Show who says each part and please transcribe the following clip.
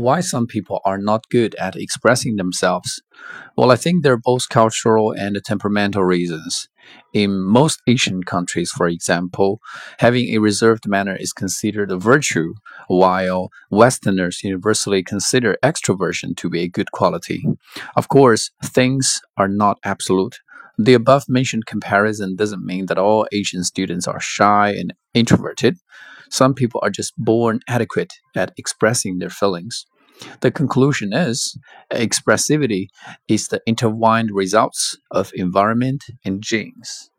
Speaker 1: why some people are not good at expressing themselves? Well, I think there are both cultural and temperamental reasons. In most Asian countries, for example, having a reserved manner is considered a virtue, while Westerners universally consider extroversion to be a good quality. Of course, things are not absolute. The above mentioned comparison doesn't mean that all Asian students are shy and introverted. Some people are just born adequate at expressing their feelings. The conclusion is expressivity is the intertwined results of environment and genes.